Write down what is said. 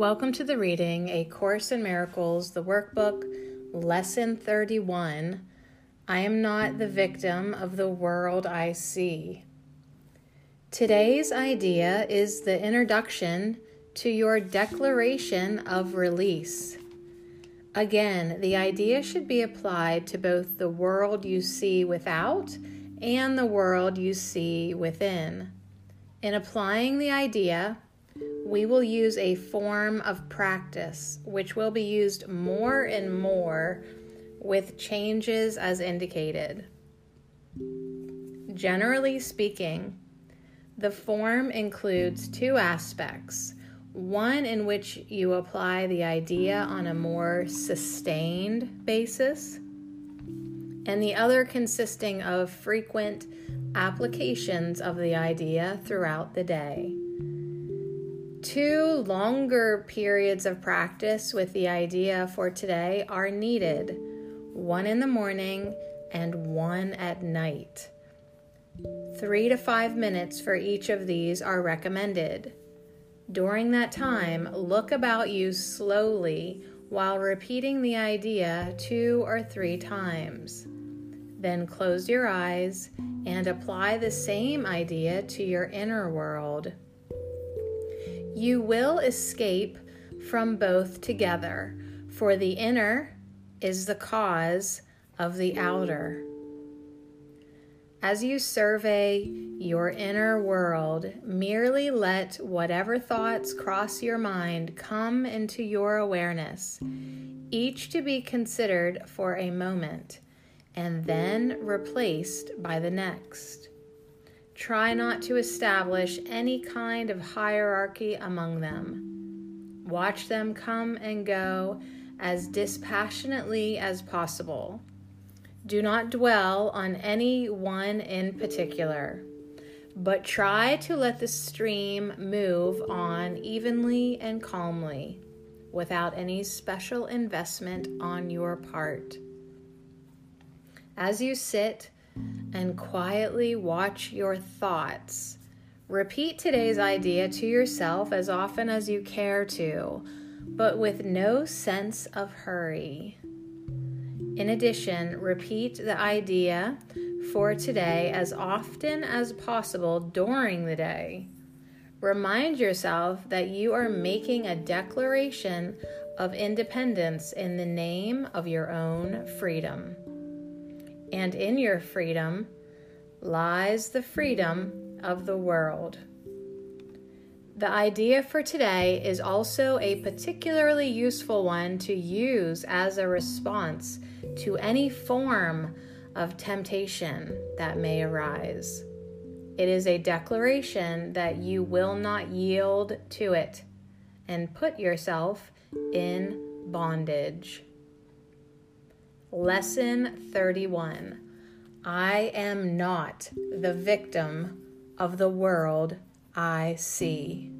Welcome to the reading A Course in Miracles, the workbook, Lesson 31. I am not the victim of the world I see. Today's idea is the introduction to your declaration of release. Again, the idea should be applied to both the world you see without and the world you see within. In applying the idea, we will use a form of practice which will be used more and more with changes as indicated. Generally speaking, the form includes two aspects one in which you apply the idea on a more sustained basis, and the other consisting of frequent applications of the idea throughout the day. Two longer periods of practice with the idea for today are needed one in the morning and one at night. Three to five minutes for each of these are recommended. During that time, look about you slowly while repeating the idea two or three times. Then close your eyes and apply the same idea to your inner world. You will escape from both together, for the inner is the cause of the outer. As you survey your inner world, merely let whatever thoughts cross your mind come into your awareness, each to be considered for a moment and then replaced by the next. Try not to establish any kind of hierarchy among them. Watch them come and go as dispassionately as possible. Do not dwell on any one in particular, but try to let the stream move on evenly and calmly without any special investment on your part. As you sit, and quietly watch your thoughts. Repeat today's idea to yourself as often as you care to, but with no sense of hurry. In addition, repeat the idea for today as often as possible during the day. Remind yourself that you are making a declaration of independence in the name of your own freedom and in your freedom lies the freedom of the world. The idea for today is also a particularly useful one to use as a response to any form of temptation that may arise. It is a declaration that you will not yield to it and put yourself in bondage. Lesson 31 I am not the victim of the world I see.